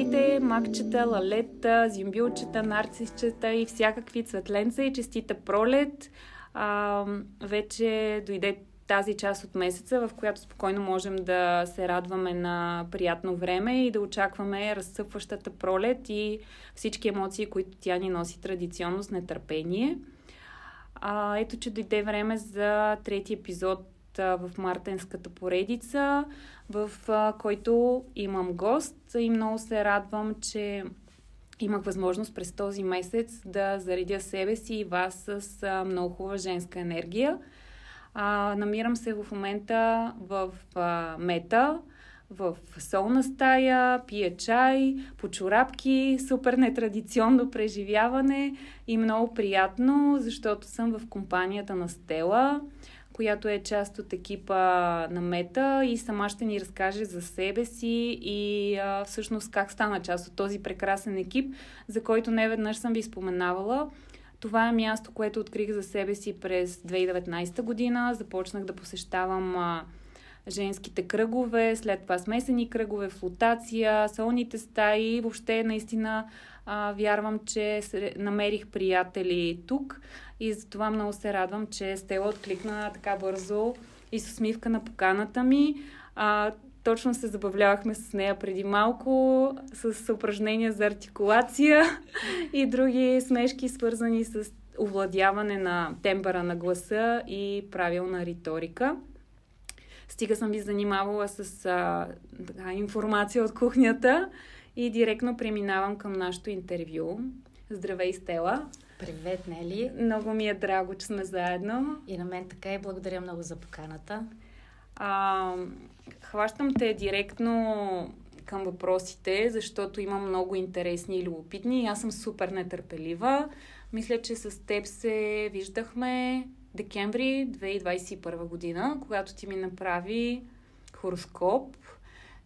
Здравейте, макчета, лалета, зимбилчета, нарцисчета и всякакви цветленца и честита пролет. А, вече дойде тази част от месеца, в която спокойно можем да се радваме на приятно време и да очакваме разцъпващата пролет и всички емоции, които тя ни носи традиционно с нетърпение. А, ето, че дойде време за трети епизод в мартенската поредица, в който имам гост и много се радвам, че имах възможност през този месец да заредя себе си и вас с много хубава женска енергия. А, намирам се в момента в а, Мета, в солна стая, пия чай, по чорапки, супер нетрадиционно преживяване и много приятно, защото съм в компанията на Стела, която е част от екипа на Мета и сама ще ни разкаже за себе си и а, всъщност как стана част от този прекрасен екип, за който не веднъж съм ви споменавала. Това е място, което открих за себе си през 2019 година. Започнах да посещавам а, женските кръгове, след това смесени кръгове, флотация, солните стаи. Въобще наистина а, вярвам, че намерих приятели тук и за това много се радвам, че Стела откликна така бързо и с усмивка на поканата ми. А, точно се забавлявахме с нея преди малко, с упражнения за артикулация и други смешки, свързани с овладяване на тембъра на гласа и правилна риторика. Стига съм ви занимавала с а, така, информация от кухнята и директно преминавам към нашото интервю. Здравей, Стела! Привет, Нели! Много ми е драго, че сме заедно. И на мен така и благодаря много за поканата. А, хващам те директно към въпросите, защото има много интересни и любопитни. Аз съм супер нетърпелива. Мисля, че с теб се виждахме декември 2021 година, когато ти ми направи хороскоп.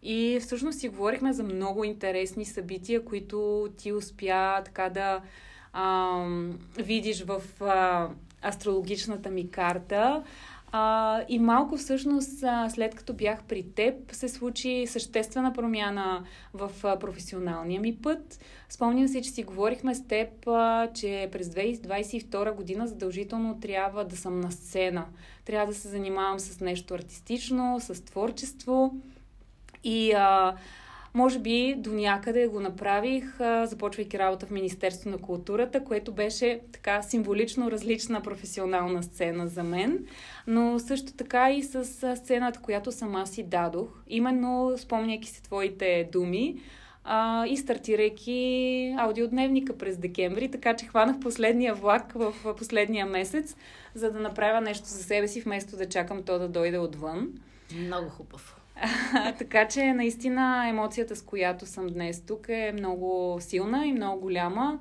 И всъщност си говорихме за много интересни събития, които ти успя така да а, видиш в а, астрологичната ми карта. А, и малко всъщност, а, след като бях при теб, се случи съществена промяна в а, професионалния ми път. Спомням си, че си говорихме с теб, а, че през 2022 година задължително трябва да съм на сцена. Трябва да се занимавам с нещо артистично, с творчество. И а, може би до някъде го направих, започвайки работа в Министерство на културата, което беше така символично различна професионална сцена за мен, но също така и с сцената, която сама си дадох, именно спомняйки си твоите думи, и стартирайки аудиодневника през декември, така че хванах последния влак в последния месец, за да направя нещо за себе си, вместо да чакам то да дойде отвън. Много хубаво. така че наистина емоцията, с която съм днес тук е много силна и много голяма.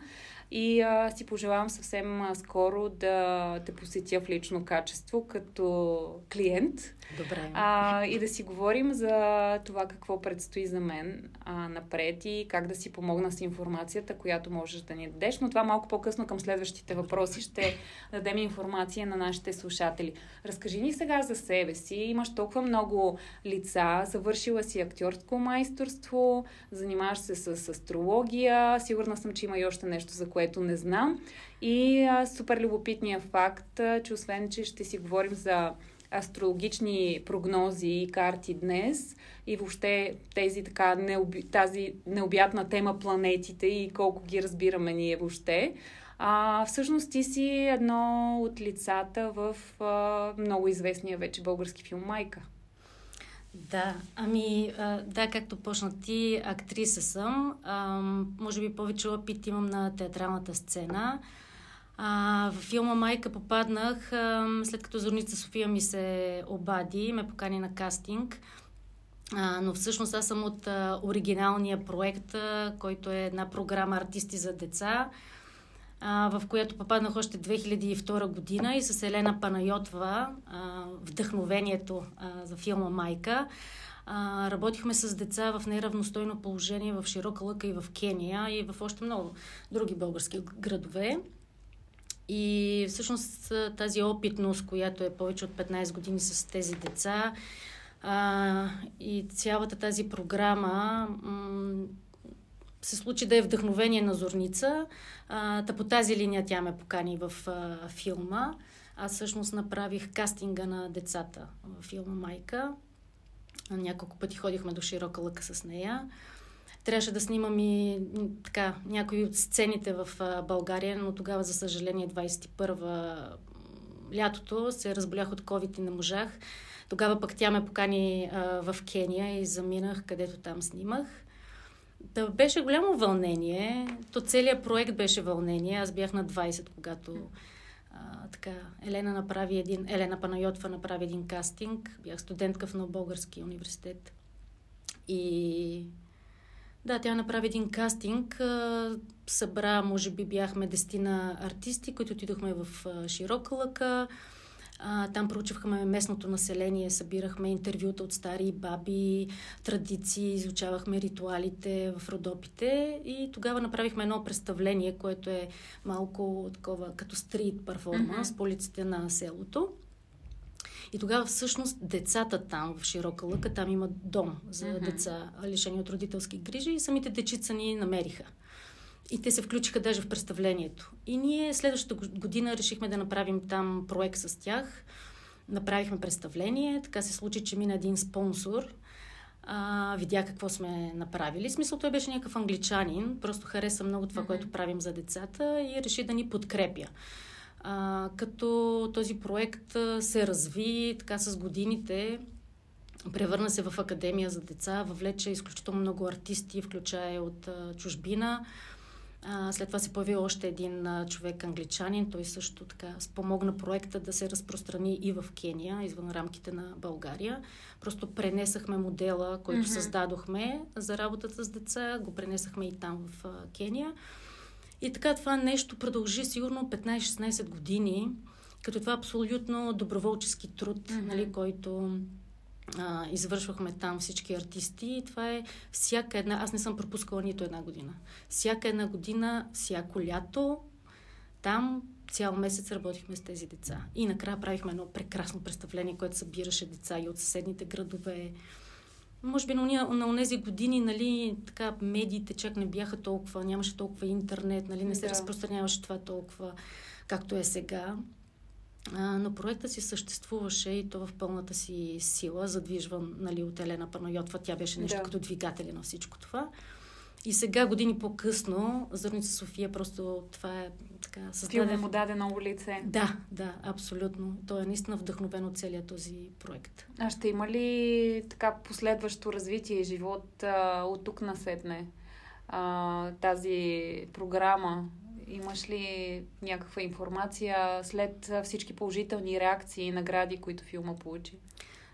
И а, си пожелавам съвсем а, скоро да те посетя в лично качество като клиент. Добре. А, и да си говорим за това какво предстои за мен а, напред и как да си помогна с информацията, която можеш да ни дадеш. Но това малко по-късно към следващите въпроси ще дадем информация на нашите слушатели. Разкажи ни сега за себе си. Имаш толкова много лица, завършила си актьорско майсторство, занимаваш се с астрология. Сигурна съм, че има и още нещо, за което не знам. И а, супер любопитният факт, че освен, че ще си говорим за астрологични прогнози и карти днес и въобще тези така необи, тази необятна тема планетите и колко ги разбираме ние въобще. А, всъщност ти си едно от лицата в а, много известния вече български филм Майка. Да, ами, да, както почна ти, актриса съм. А, може би повече опит имам на театралната сцена. А, в филма Майка попаднах, а, след като Зорница София ми се обади, ме покани на кастинг. А, но всъщност аз съм от а, оригиналния проект, който е една програма Артисти за деца, в която попаднах още 2002 година и с Елена Панайотова, а, вдъхновението за филма Майка. Работихме с деца в неравностойно положение в Широка лъка и в Кения и в още много други български градове. И всъщност тази опитност, която е повече от 15 години с тези деца и цялата тази програма се случи да е вдъхновение на Зорница. А, та по тази линия тя ме покани в а, филма. Аз всъщност направих кастинга на децата в филма Майка. Няколко пъти ходихме до широка лъка с нея. Трябваше да снимам и така, някои от сцените в България, но тогава, за съжаление, 21 лятото се разболях от COVID и не можах. Тогава пък тя ме покани а, в Кения и заминах, където там снимах. Да, беше голямо вълнение. То целият проект беше вълнение. Аз бях на 20, когато а, така, Елена направи един, Елена Панайотва направи един кастинг. Бях студентка в Български университет. И да, тя направи един кастинг. Събра, може би бяхме дестина артисти, които отидохме в Широка лъка. А, там проучвахме местното население, събирахме интервюта от стари баби, традиции, изучавахме ритуалите в Родопите и тогава направихме едно представление, което е малко такова като стрит перформанс mm-hmm. по улиците на селото. И тогава всъщност децата там в Широка лъка, там има дом за mm-hmm. деца, лишени от родителски грижи и самите дечица ни намериха. И те се включиха даже в представлението. И ние следващата година решихме да направим там проект с тях. Направихме представление. Така се случи, че мина един спонсор. А, видя какво сме направили. Смисъл, той беше някакъв англичанин. Просто хареса много това, mm-hmm. което правим за децата и реши да ни подкрепя. А, като този проект се разви така с годините, превърна се в академия за деца, въвлече изключително много артисти, включая от а, чужбина. А, след това се появи още един а, човек, англичанин. Той също така спомогна проекта да се разпространи и в Кения, извън рамките на България. Просто пренесахме модела, който mm-hmm. създадохме за работата с деца, го пренесахме и там в а, Кения. И така това нещо продължи сигурно 15-16 години, като това абсолютно доброволчески труд, mm-hmm. нали, който а, извършвахме там всички артисти. И това е всяка една... Аз не съм пропускала нито една година. Всяка една година, всяко лято, там цял месец работихме с тези деца. И накрая правихме едно прекрасно представление, което събираше деца и от съседните градове. Може би на, на тези години, нали, така, медиите чак не бяха толкова, нямаше толкова интернет, нали, не се да. разпространяваше това толкова, както е сега. А, но проектът си съществуваше и то в пълната си сила, задвижван нали, от Елена Панайотва. Тя беше нещо да. като двигателя на всичко това. И сега, години по-късно, Зърница София просто това е така създаде... Филма му даде ново лице. Да, да, абсолютно. Той е наистина вдъхновен от целият този проект. А ще има ли така последващо развитие и живот а, от тук насетне? А, тази програма Имаш ли някаква информация след всички положителни реакции и награди, които филма получи?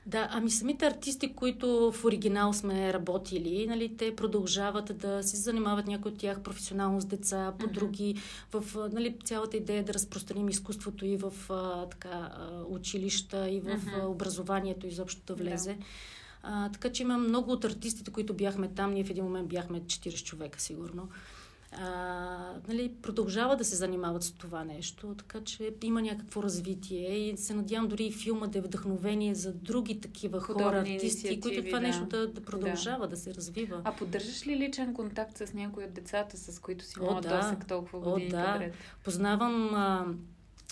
Да, ами самите артисти, които в оригинал сме работили, нали, те продължават да се занимават някои от тях професионално с деца, по други, в нали, цялата идея да разпространим изкуството и в а, така, училища, и в образованието изобщо да влезе. Да. А, така че има много от артистите, които бяхме там. Ние в един момент бяхме 40 човека, сигурно а, нали, продължава да се занимават с това нещо, така че има някакво развитие и се надявам дори и филма да е вдъхновение за други такива хора, артисти, които това да. нещо да, да продължава, да. да се развива. А поддържаш ли личен контакт с някои от децата, с които си имала да. досък толкова години О, да. подред? Познавам а,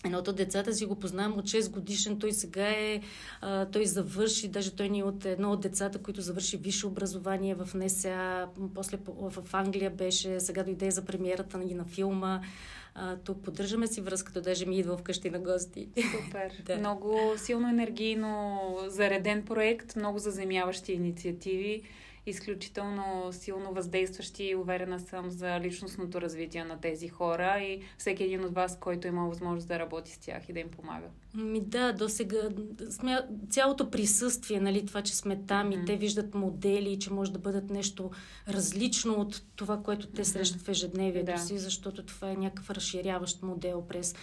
Едното от децата си го познавам от 6 годишен. Той сега е, а, той завърши, даже той ни е от едно от децата, които завърши висше образование в НСА, после в Англия беше, сега дойде за премиерата и на филма. А, тук поддържаме си връзката, даже ми идва вкъщи на гости. Супер. да. Много силно енергийно зареден проект, много заземяващи инициативи изключително силно въздействащи и уверена съм за личностното развитие на тези хора и всеки един от вас, който има възможност да работи с тях и да им помага. Ми да, до сега сме, цялото присъствие, нали, това, че сме там и те виждат модели, че може да бъдат нещо различно от това, което те срещат в ежедневието да. си, защото това е някакъв разширяващ модел през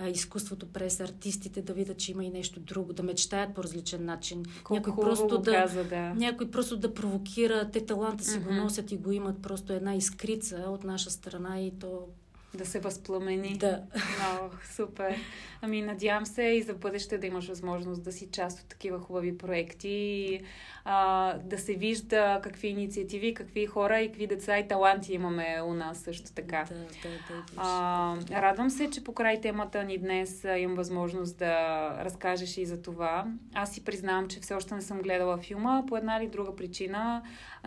а, изкуството през артистите, да видят, че има и нещо друго, да мечтаят по различен начин. Колко някой просто да, каза, да. Някой просто да провокира, те таланта си mm-hmm. го носят и го имат просто една искрица от наша страна и то Да се възпламени. Да. Много, супер. Ами надявам се и за бъдеще да имаш възможност да си част от такива хубави проекти и а, да се вижда какви инициативи, какви хора и какви деца и таланти имаме у нас също така. Да, да, да. А, радвам се, че покрай темата ни днес имам възможност да разкажеш и за това. Аз си признавам, че все още не съм гледала филма по една или друга причина,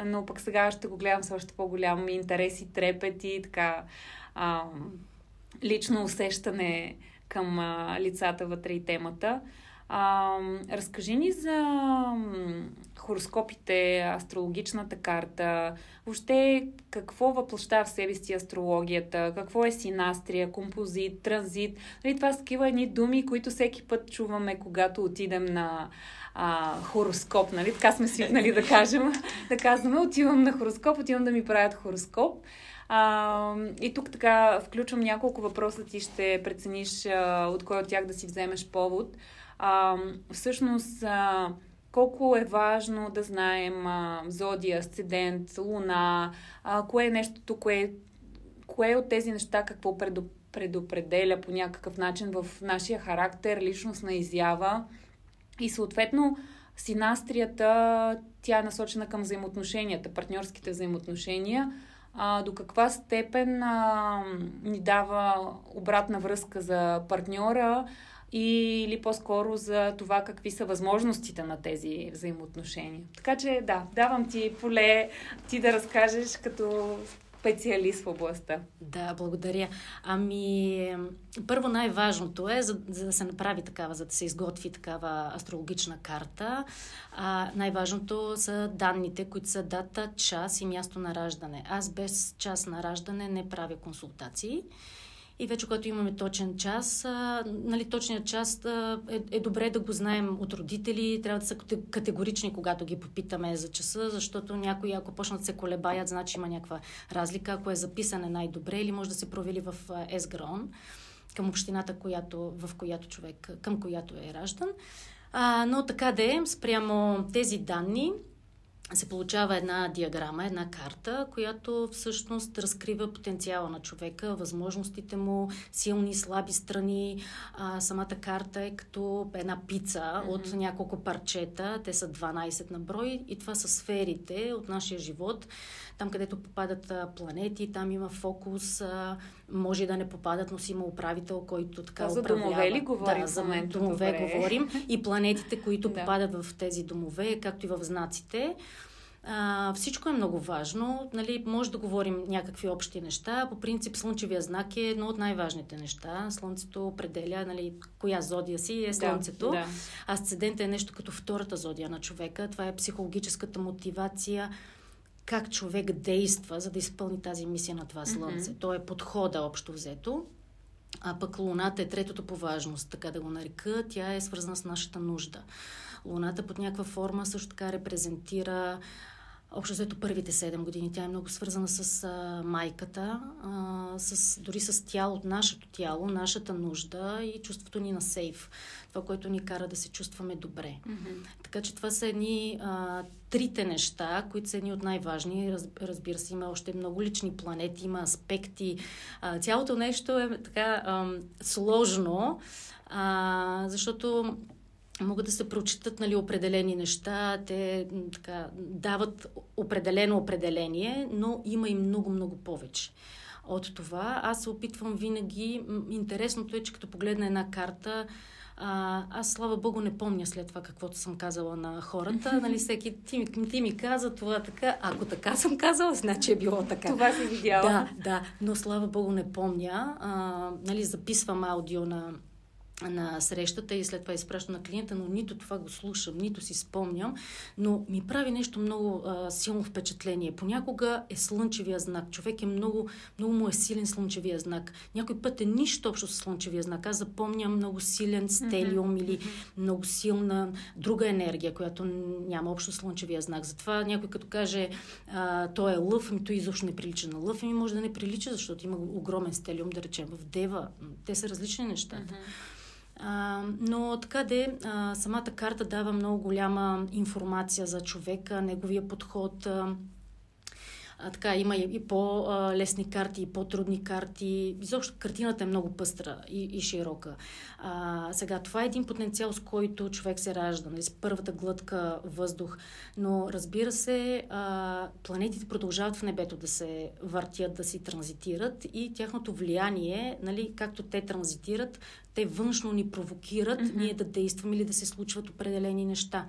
но пък сега ще го гледам с още по-голям интерес и трепет и така а, лично усещане към а, лицата вътре и темата. А, разкажи ни за хороскопите, астрологичната карта, въобще какво въплащава в себе си астрологията, какво е синастрия, композит, транзит. Нали, това са такива едни думи, които всеки път чуваме, когато отидем на а, хороскоп. Нали? Така сме свикнали да кажем. да казваме, отивам на хороскоп, отивам да ми правят хороскоп. А, и тук така включвам няколко въпроса, ти ще прецениш а, от кой от тях да си вземеш повод. А, всъщност, а, колко е важно да знаем а, зодия, асцендент, луна, а, кое е нещото, кое, кое от тези неща какво предопределя по някакъв начин в нашия характер, личностна изява. И съответно, синастрията, тя е насочена към взаимоотношенията, партньорските взаимоотношения – а, до каква степен а, ни дава обратна връзка за партньора или по-скоро за това какви са възможностите на тези взаимоотношения. Така че да, давам ти поле ти да разкажеш като специалист в областта. Да, благодаря. Ами, първо най-важното е, за, за да се направи такава, за да се изготви такава астрологична карта, а, най-важното са данните, които са дата, час и място на раждане. Аз без час на раждане не правя консултации. И вече, когато имаме точен час, а, нали, точният час а, е, е добре да го знаем от родители. Трябва да са категорични, когато ги попитаме за часа, защото някои, ако почнат се колебаят, значи има някаква разлика. Ако е записан е най-добре или може да се провели в Есграон към общината, която, в която човек, към която е раждан. А, но така да е, спрямо тези данни, се получава една диаграма, една карта, която всъщност разкрива потенциала на човека, възможностите му, силни, слаби страни. А, самата карта е като една пица mm-hmm. от няколко парчета. Те са 12 на брой и това са сферите от нашия живот. Там, където попадат планети, там има фокус. А, може да не попадат, но си има управител, който така да, управлява. За домове ли говорим да, за домове добре. говорим. И планетите, които да. попадат в тези домове, както и в знаците. А, всичко е много важно. Нали, може да говорим някакви общи неща. По принцип, слънчевия знак е едно от най-важните неща. Слънцето определя нали, коя зодия си е Слънцето. Да, да. Асцендент е нещо като втората зодия на човека. Това е психологическата мотивация как човек действа, за да изпълни тази мисия на това Слънце. Mm-hmm. То е подхода общо взето. А пък Луната е третото по важност, така да го нарека. Тя е свързана с нашата нужда. Луната под някаква форма също така репрезентира Общо взето първите 7 години. Тя е много свързана с а, майката, а, с, дори с тяло, нашето тяло, нашата нужда и чувството ни на сейф. Това, което ни кара да се чувстваме добре. Mm-hmm. Така че това са едни а, трите неща, които са едни от най-важни. Раз, разбира се, има още много лични планети, има аспекти. А, цялото нещо е така а, сложно, а, защото могат да се прочитат нали, определени неща, те така, дават определено определение, но има и много-много повече от това. Аз се опитвам винаги, интересното е, че като погледна една карта, а, аз, слава богу, не помня след това каквото съм казала на хората. Нали, всеки, ти, ти ми каза това така. Ако така съм казала, значи е било така. Това си видяла. Да, да. Но, слава богу, не помня. А, нали, записвам аудио на на срещата и след това изпращам на клиента, но нито това го слушам, нито си спомням, но ми прави нещо много а, силно впечатление. Понякога е слънчевия знак. Човек е много, много му е силен слънчевия знак. Някой път е нищо общо с слънчевия знак. Аз запомням много силен стелиум mm-hmm. или много силна друга енергия, която няма общо слънчевия знак. Затова някой като каже а, той е лъв, ми той изобщо не прилича на лъв, ми може да не прилича, защото има огромен стелиум, да речем, в Дева. Те са различни нещата. Mm-hmm. А, но така де, а, самата карта дава много голяма информация за човека, неговия подход. А, а, така, има и, и по-лесни карти, и по-трудни карти. Изобщо картината е много пъстра и, и широка. А, сега, това е един потенциал, с който човек се ражда, нали, с първата глътка въздух. Но, разбира се, а, планетите продължават в небето да се въртят, да си транзитират и тяхното влияние, нали, както те транзитират, те външно ни провокират mm-hmm. ние да действаме или да се случват определени неща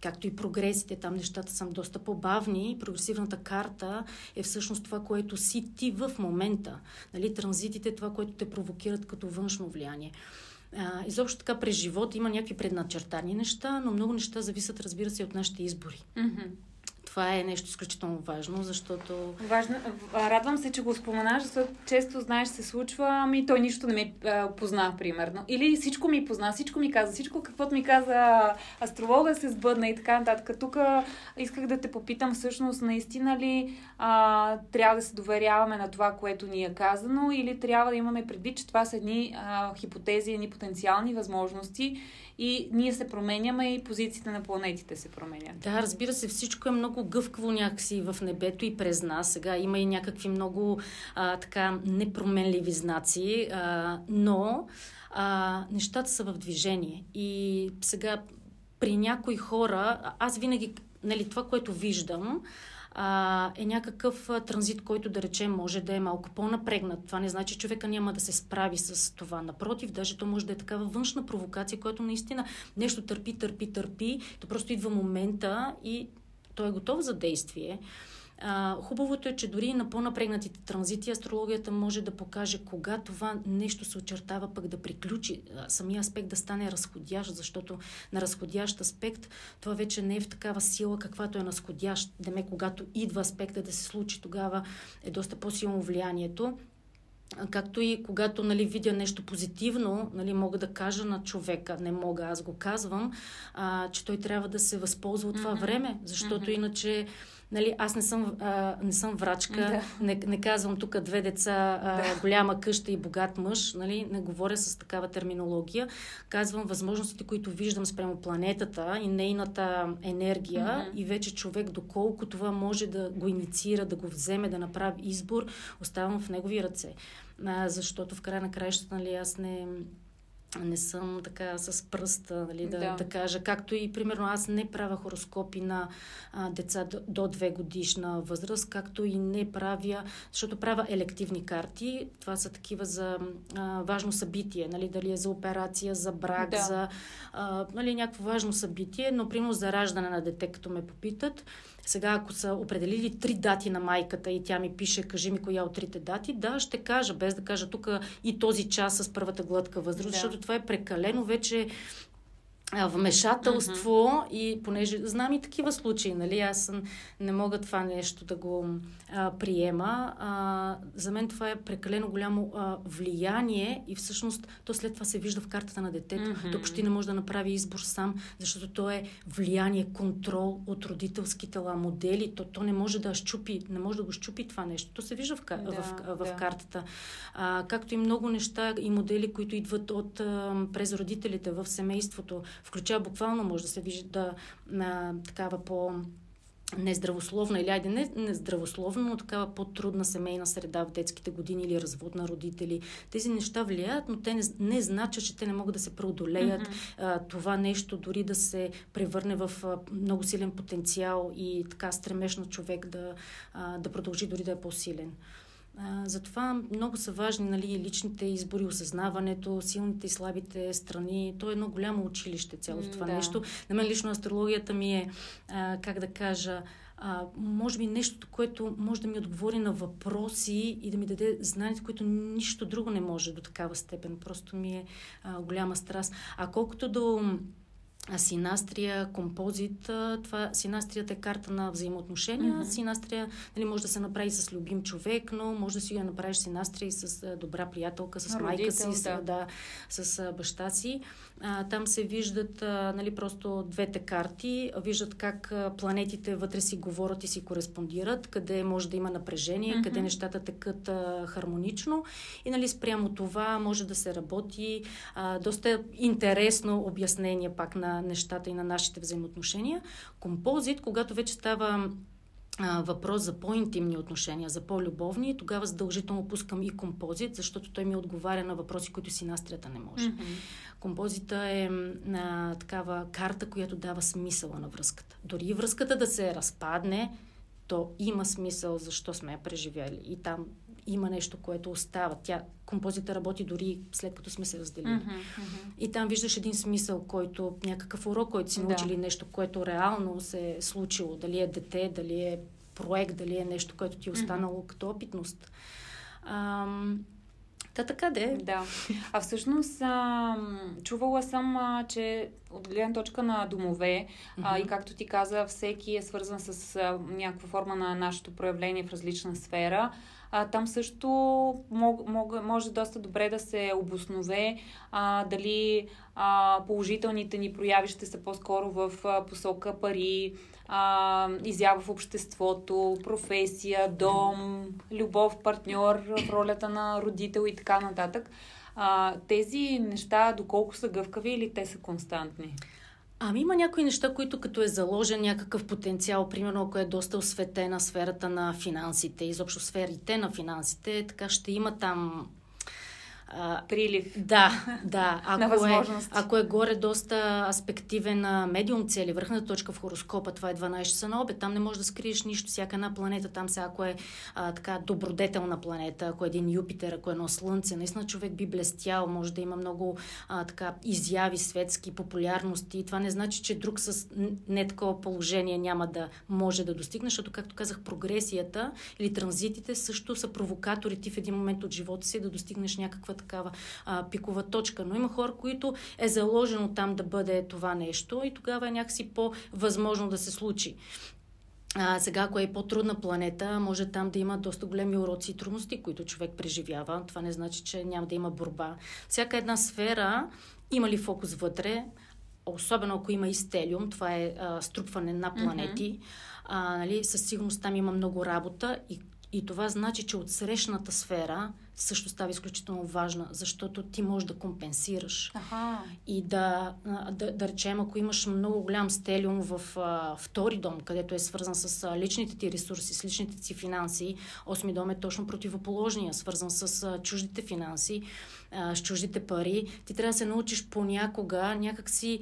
както и прогресите, там нещата са доста по-бавни. Прогресивната карта е всъщност това, което си ти в момента. Нали, транзитите, това, което те провокират като външно влияние. А, изобщо така през живота има някакви предначертани неща, но много неща зависят, разбира се, от нашите избори. Mm-hmm това е нещо изключително важно, защото... Важно. Радвам се, че го споменаш, защото често, знаеш, се случва, ами той нищо не ме позна, примерно. Или всичко ми позна, всичко ми каза, всичко каквото ми каза астролога се сбъдна и така нататък. Тук исках да те попитам всъщност, наистина ли а, трябва да се доверяваме на това, което ни е казано, или трябва да имаме предвид, че това са едни а, хипотези, едни потенциални възможности и ние се променяме и позициите на планетите се променят. Да, разбира се, всичко е много гъвкаво някакси в небето и през нас. Сега има и някакви много а, така непроменливи знаци, а, но а, нещата са в движение. И сега при някои хора, аз винаги, нали, това, което виждам, а, е някакъв транзит, който да речем може да е малко по-напрегнат. Това не значи, че човека няма да се справи с това. Напротив, даже то може да е такава външна провокация, която наистина нещо търпи, търпи, търпи. То просто идва момента и той е готов за действие. А, хубавото е, че дори на по-напрегнатите транзити астрологията може да покаже кога това нещо се очертава пък да приключи, самия аспект да стане разходящ, защото на разходящ аспект това вече не е в такава сила, каквато е на сходящ. Деме, когато идва аспекта да се случи, тогава е доста по-силно влиянието. Както и когато нали, видя нещо позитивно, нали, мога да кажа на човека, не мога, аз го казвам, а, че той трябва да се възползва от това mm-hmm. време, защото mm-hmm. иначе Нали, аз не съм, а, не съм врачка, да. не, не казвам тук две деца, а, да. голяма къща и богат мъж, нали, не говоря с такава терминология. Казвам възможностите, които виждам спрямо планетата и нейната енергия mm-hmm. и вече човек, доколко това може да го инициира, да го вземе, да направи избор, оставам в негови ръце. А, защото в края на краищата, нали, аз не не съм така с пръста, нали, да, да. да кажа. Както и, примерно, аз не правя хороскопи на а, деца до, до две годишна възраст, както и не правя, защото правя елективни карти. Това са такива за а, важно събитие, нали, дали е за операция, за брак, да. за а, нали, някакво важно събитие, но, примерно, за раждане на дете, като ме попитат, сега, ако са определили три дати на майката и тя ми пише, кажи ми коя от трите дати, да, ще кажа, без да кажа тук и този час с първата глътка възраст, да. защото това е прекалено вече вмешателство uh-huh. и понеже знам и такива случаи, нали, аз не мога това нещо да го а, приема. А, за мен това е прекалено голямо а, влияние и всъщност то след това се вижда в картата на детето. Uh-huh. То почти не може да направи избор сам, защото то е влияние, контрол от родителски тела, модели. То, то не може да щупи, не може да го щупи това нещо. То се вижда в, да, в, в, в картата. А, както и много неща и модели, които идват от а, през родителите в семейството включая буквално може да се вижда на такава по нездравословна или айде не, не здравословна, но такава по-трудна семейна среда в детските години или развод на родители. Тези неща влияят, но те не, не значат, че те не могат да се преодолеят. Mm-hmm. А, това нещо дори да се превърне в а, много силен потенциал и така стремеж на човек да, а, да продължи дори да е по-силен. А, затова много са важни нали, личните избори, осъзнаването, силните и слабите страни. То е едно голямо училище цялото това да. нещо. На мен лично астрологията ми е, а, как да кажа, а, може би нещо, което може да ми отговори на въпроси и да ми даде знания, които нищо друго не може до такава степен. Просто ми е а, голяма страст. А колкото до синастрия, композит. Това, синастрията е карта на взаимоотношения. Mm-hmm. Синастрия нали, може да се направи с любим човек, но може да си я направиш синастрия и с добра приятелка, с Родител, майка си, да. С, да, с баща си. А, там се виждат а, нали, просто двете карти, виждат как а, планетите вътре си говорят и си кореспондират, къде може да има напрежение, mm-hmm. къде нещата текат а, хармонично и нали, спрямо това може да се работи а, доста интересно обяснение пак на нещата и на нашите взаимоотношения. Композит, когато вече става а, въпрос за по-интимни отношения, за по-любовни, тогава задължително пускам и композит, защото той ми отговаря на въпроси, които синастрията не може. Mm-hmm. Композита е а, такава карта, която дава смисъла на връзката. Дори връзката да се разпадне, то има смисъл защо сме я преживяли. И там има нещо, което остава. Тя, композита работи дори след като сме се разделили. Mm-hmm, mm-hmm. И там виждаш един смисъл, който, някакъв урок, който си научили, да. нещо, което реално се е случило. Дали е дете, дали е проект, дали е нещо, което ти е останало mm-hmm. като опитност. Ам, Та така де. Да. А всъщност а, чувала съм, а, че от гледна точка на домове mm-hmm. и както ти каза, всеки е свързан с а, някаква форма на нашето проявление в различна сфера. А, там също мог, мог, може доста добре да се обоснове а, дали а, положителните ни прояви ще са по-скоро в а, посока пари, а, изява в обществото, професия, дом, любов, партньор, в ролята на родител и така нататък. А, тези неща доколко са гъвкави или те са константни? Ами има някои неща, които като е заложен някакъв потенциал, примерно ако е доста осветена сферата на финансите, изобщо сферите на финансите, така ще има там а, прилив. Да, да. Ако, на. Е, ако е горе доста аспективен медиум цели, върхната точка в хороскопа, това е 12 часа на обед, там не можеш да скриеш нищо. Всяка една планета, там сега, ако е а, така добродетелна планета, ако е един Юпитер, ако е едно Слънце, наистина човек би блестял, може да има много а, така изяви, светски, популярности. И това не значи, че друг с не такова положение няма да може да достигне, защото, както казах, прогресията или транзитите също са провокатори ти в един момент от живота си да достигнеш някаква такава а, пикова точка. Но има хора, които е заложено там да бъде това нещо и тогава е някакси по-възможно да се случи. А, сега, ако е по-трудна планета, може там да има доста големи уроци и трудности, които човек преживява. Това не значи, че няма да има борба. Всяка една сфера има ли фокус вътре, особено ако има и стелиум, това е а, струпване на планети, mm-hmm. а, нали, със сигурност там има много работа и и това значи, че от срещната сфера също става изключително важна, защото ти можеш да компенсираш. Аха. И да, да, да речем, ако имаш много голям стелиум в а, втори дом, където е свързан с а, личните ти ресурси, с личните си финанси, осми дом е точно противоположния, свързан с а, чуждите финанси, а, с чуждите пари. Ти трябва да се научиш понякога някакси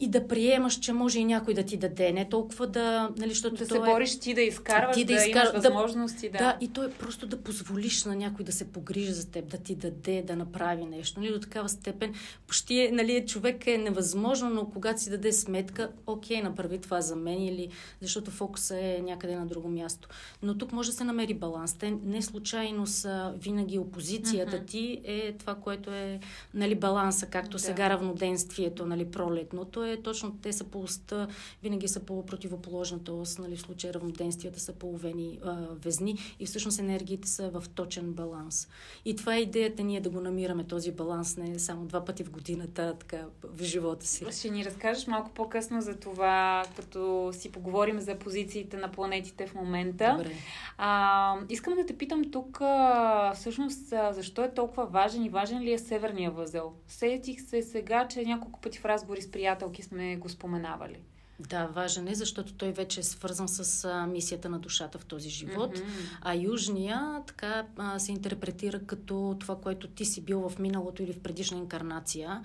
и да приемаш, че може и някой да ти даде, не толкова да... Нали, защото да се е... бориш ти да изкарваш, ти да, да изкар... имаш възможности. Да... да, и то е просто да позволиш на някой да се погрижи за теб, да ти даде, да направи нещо. Нали, до такава степен почти е, нали, човек е невъзможно, но когато си даде сметка, окей, направи това за мен или защото фокуса е някъде на друго място. Но тук може да се намери баланс. Те не случайно са винаги опозицията mm-hmm. ти е това, което е нали, баланса, както да. сега равноденствието, нали, пролетното е точно те са по оста, винаги са по противоположната ос, нали, в случая равноденствията са половени а, везни и всъщност енергиите са в точен баланс. И това е идеята ние да го намираме този баланс не само два пъти в годината, така в живота си. Ще ни разкажеш малко по-късно за това, като си поговорим за позициите на планетите в момента. Добре. А, искам да те питам тук, а, всъщност, а, защо е толкова важен и важен ли е Северния възел? Сетих се сега, че няколко пъти в разговори с приятелки сме го споменавали. Да, важен е, защото той вече е свързан с а, мисията на душата в този живот. Mm-hmm. А южния така а, се интерпретира като това, което ти си бил в миналото или в предишна инкарнация.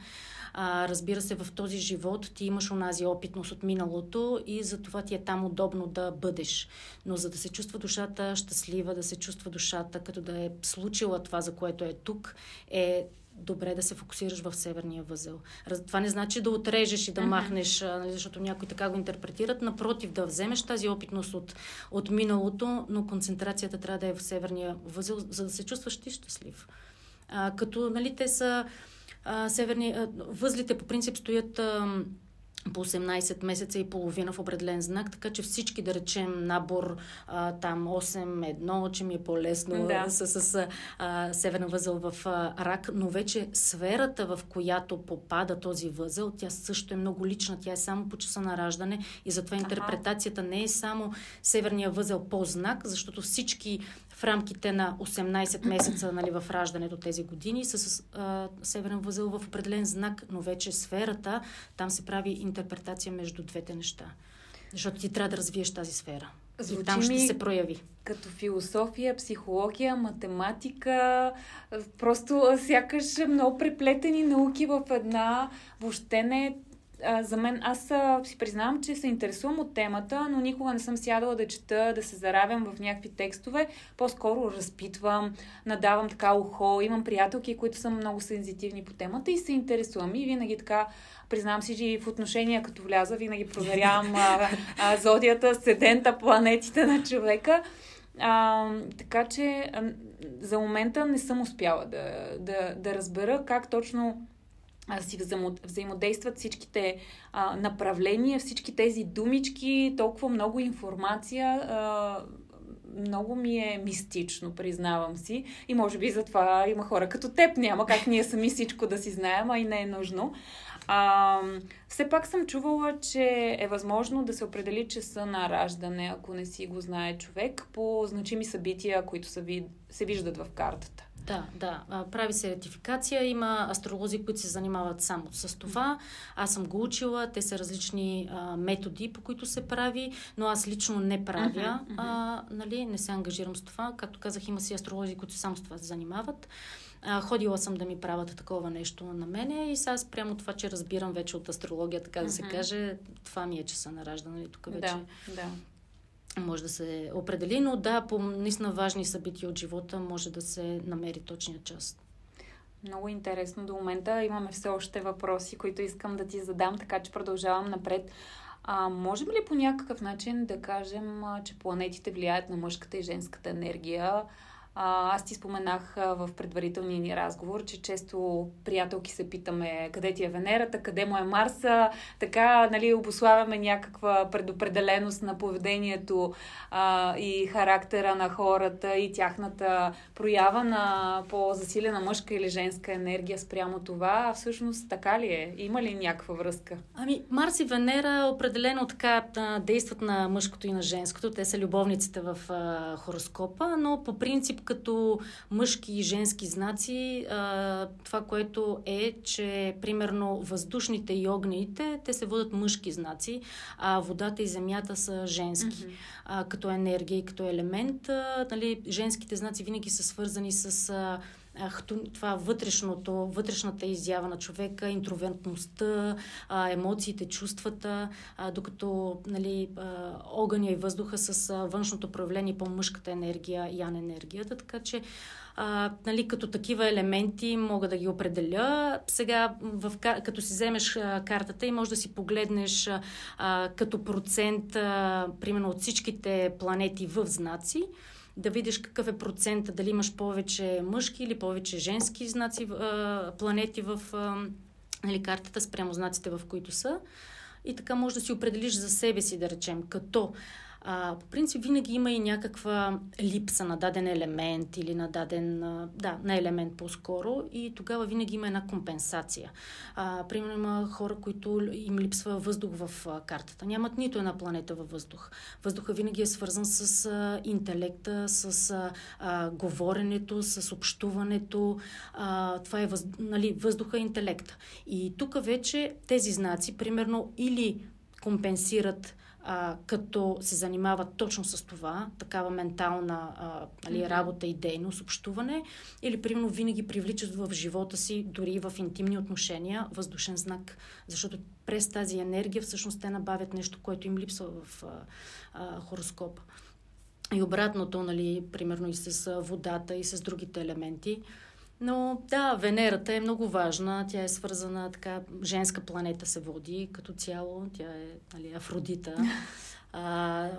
А, разбира се, в този живот ти имаш онази опитност от миналото и за това ти е там удобно да бъдеш. Но за да се чувства душата щастлива, да се чувства душата като да е случила това, за което е тук, е добре да се фокусираш в северния възел. Това не значи да отрежеш и да махнеш, нали, защото някои така го интерпретират. Напротив, да вземеш тази опитност от, от миналото, но концентрацията трябва да е в северния възел, за да се чувстваш ти щастлив. А, като, нали, те са а, северни... А, възлите по принцип стоят... А, по 18 месеца и половина в определен знак, така че всички, да речем, набор а, там 8-1, че ми е по-лесно да. с, с а, северна възел в а, рак, но вече сферата, в която попада този възел, тя също е много лична, тя е само по часа на раждане и затова интерпретацията не е само северния възел по знак, защото всички в рамките на 18 месеца нали, в раждането тези години с а, северен възел в определен знак, но вече сферата, там се прави интерпретация между двете неща. Защото ти трябва да развиеш тази сфера. Звучи и там ще се прояви. Като философия, психология, математика, просто сякаш много преплетени науки в една. Въобще не за мен, аз си признавам, че се интересувам от темата, но никога не съм сядала да чета, да се заравям в някакви текстове. По-скоро разпитвам, надавам така ухо. Имам приятелки, които са много сензитивни по темата и се интересувам. И винаги така, признавам си, че в отношения, като вляза, винаги проверявам а, а, зодията, седента, планетите на човека. А, така че а, за момента не съм успяла да, да, да разбера как точно си взаимодействат всичките а, направления, всички тези думички, толкова много информация. А, много ми е мистично, признавам си. И може би затова има хора като теб. Няма как ние сами всичко да си знаем, а и не е нужно. А, все пак съм чувала, че е възможно да се определи часа на раждане, ако не си го знае човек, по значими събития, които се, виждат в картата. Да, да. Прави се ретификация. Има астролози, които се занимават само с това. Аз съм го учила. Те са различни а, методи, по които се прави, но аз лично не правя. Uh-huh, uh-huh. А, нали, не се ангажирам с това. Както казах, има си астролози, които само с това се занимават. А, ходила съм да ми правят такова нещо на мене и сега прямо това, че разбирам вече от астрология, така да се каже, това ми е часа на раждане. Тук вече да, да може да се определи, но да, по наистина важни събития от живота може да се намери точния час. Много интересно до момента. Имаме все още въпроси, които искам да ти задам, така че продължавам напред. А, можем ли по някакъв начин да кажем, че планетите влияят на мъжката и женската енергия? Аз ти споменах в предварителния ни разговор, че често приятелки се питаме къде ти е Венерата, къде му е Марса, така нали, обославяме някаква предопределеност на поведението а, и характера на хората и тяхната проява на по-засилена мъжка или женска енергия спрямо това. А всъщност така ли е? Има ли някаква връзка? Ами, Марс и Венера определено така действат на мъжкото и на женското. Те са любовниците в а, хороскопа, но по принцип като мъжки и женски знаци, а, това, което е, че примерно въздушните и огнените, те се водят мъжки знаци, а водата и земята са женски. Mm-hmm. А, като енергия и като елемент, а, нали, женските знаци винаги са свързани с... А, това вътрешното, вътрешната изява на човека, интровертността, емоциите, чувствата, докато нали, огъня и въздуха с външното проявление по мъжката енергия, ян енергията, така че а, нали, като такива елементи мога да ги определя. Сега, в, като си вземеш а, картата и можеш да си погледнеш а, като процент, а, примерно от всичките планети в знаци, да видиш какъв е процента, дали имаш повече мъжки или повече женски знаци, планети в нали, картата спрямо знаците, в които са. И така можеш да си определиш за себе си, да речем, като а, по принцип винаги има и някаква липса на даден елемент или на даден, да, на елемент по-скоро и тогава винаги има една компенсация. А, примерно има хора, които им липсва въздух в картата. Нямат нито една планета във въздух. Въздуха винаги е свързан с а, интелекта, с а, а, говоренето, с общуването. А, това е въз, нали, въздуха и интелекта. И тук вече тези знаци, примерно, или компенсират а, като се занимават точно с това, такава ментална а, нали, работа и дейност, общуване, или примерно винаги привличат в живота си, дори в интимни отношения, въздушен знак, защото през тази енергия всъщност те набавят нещо, което им липсва в а, а, хороскопа. И обратното, нали, примерно и с водата, и с другите елементи. Но да, Венерата е много важна. Тя е свързана така, женска планета се води като цяло. Тя е нали, Афродита. А,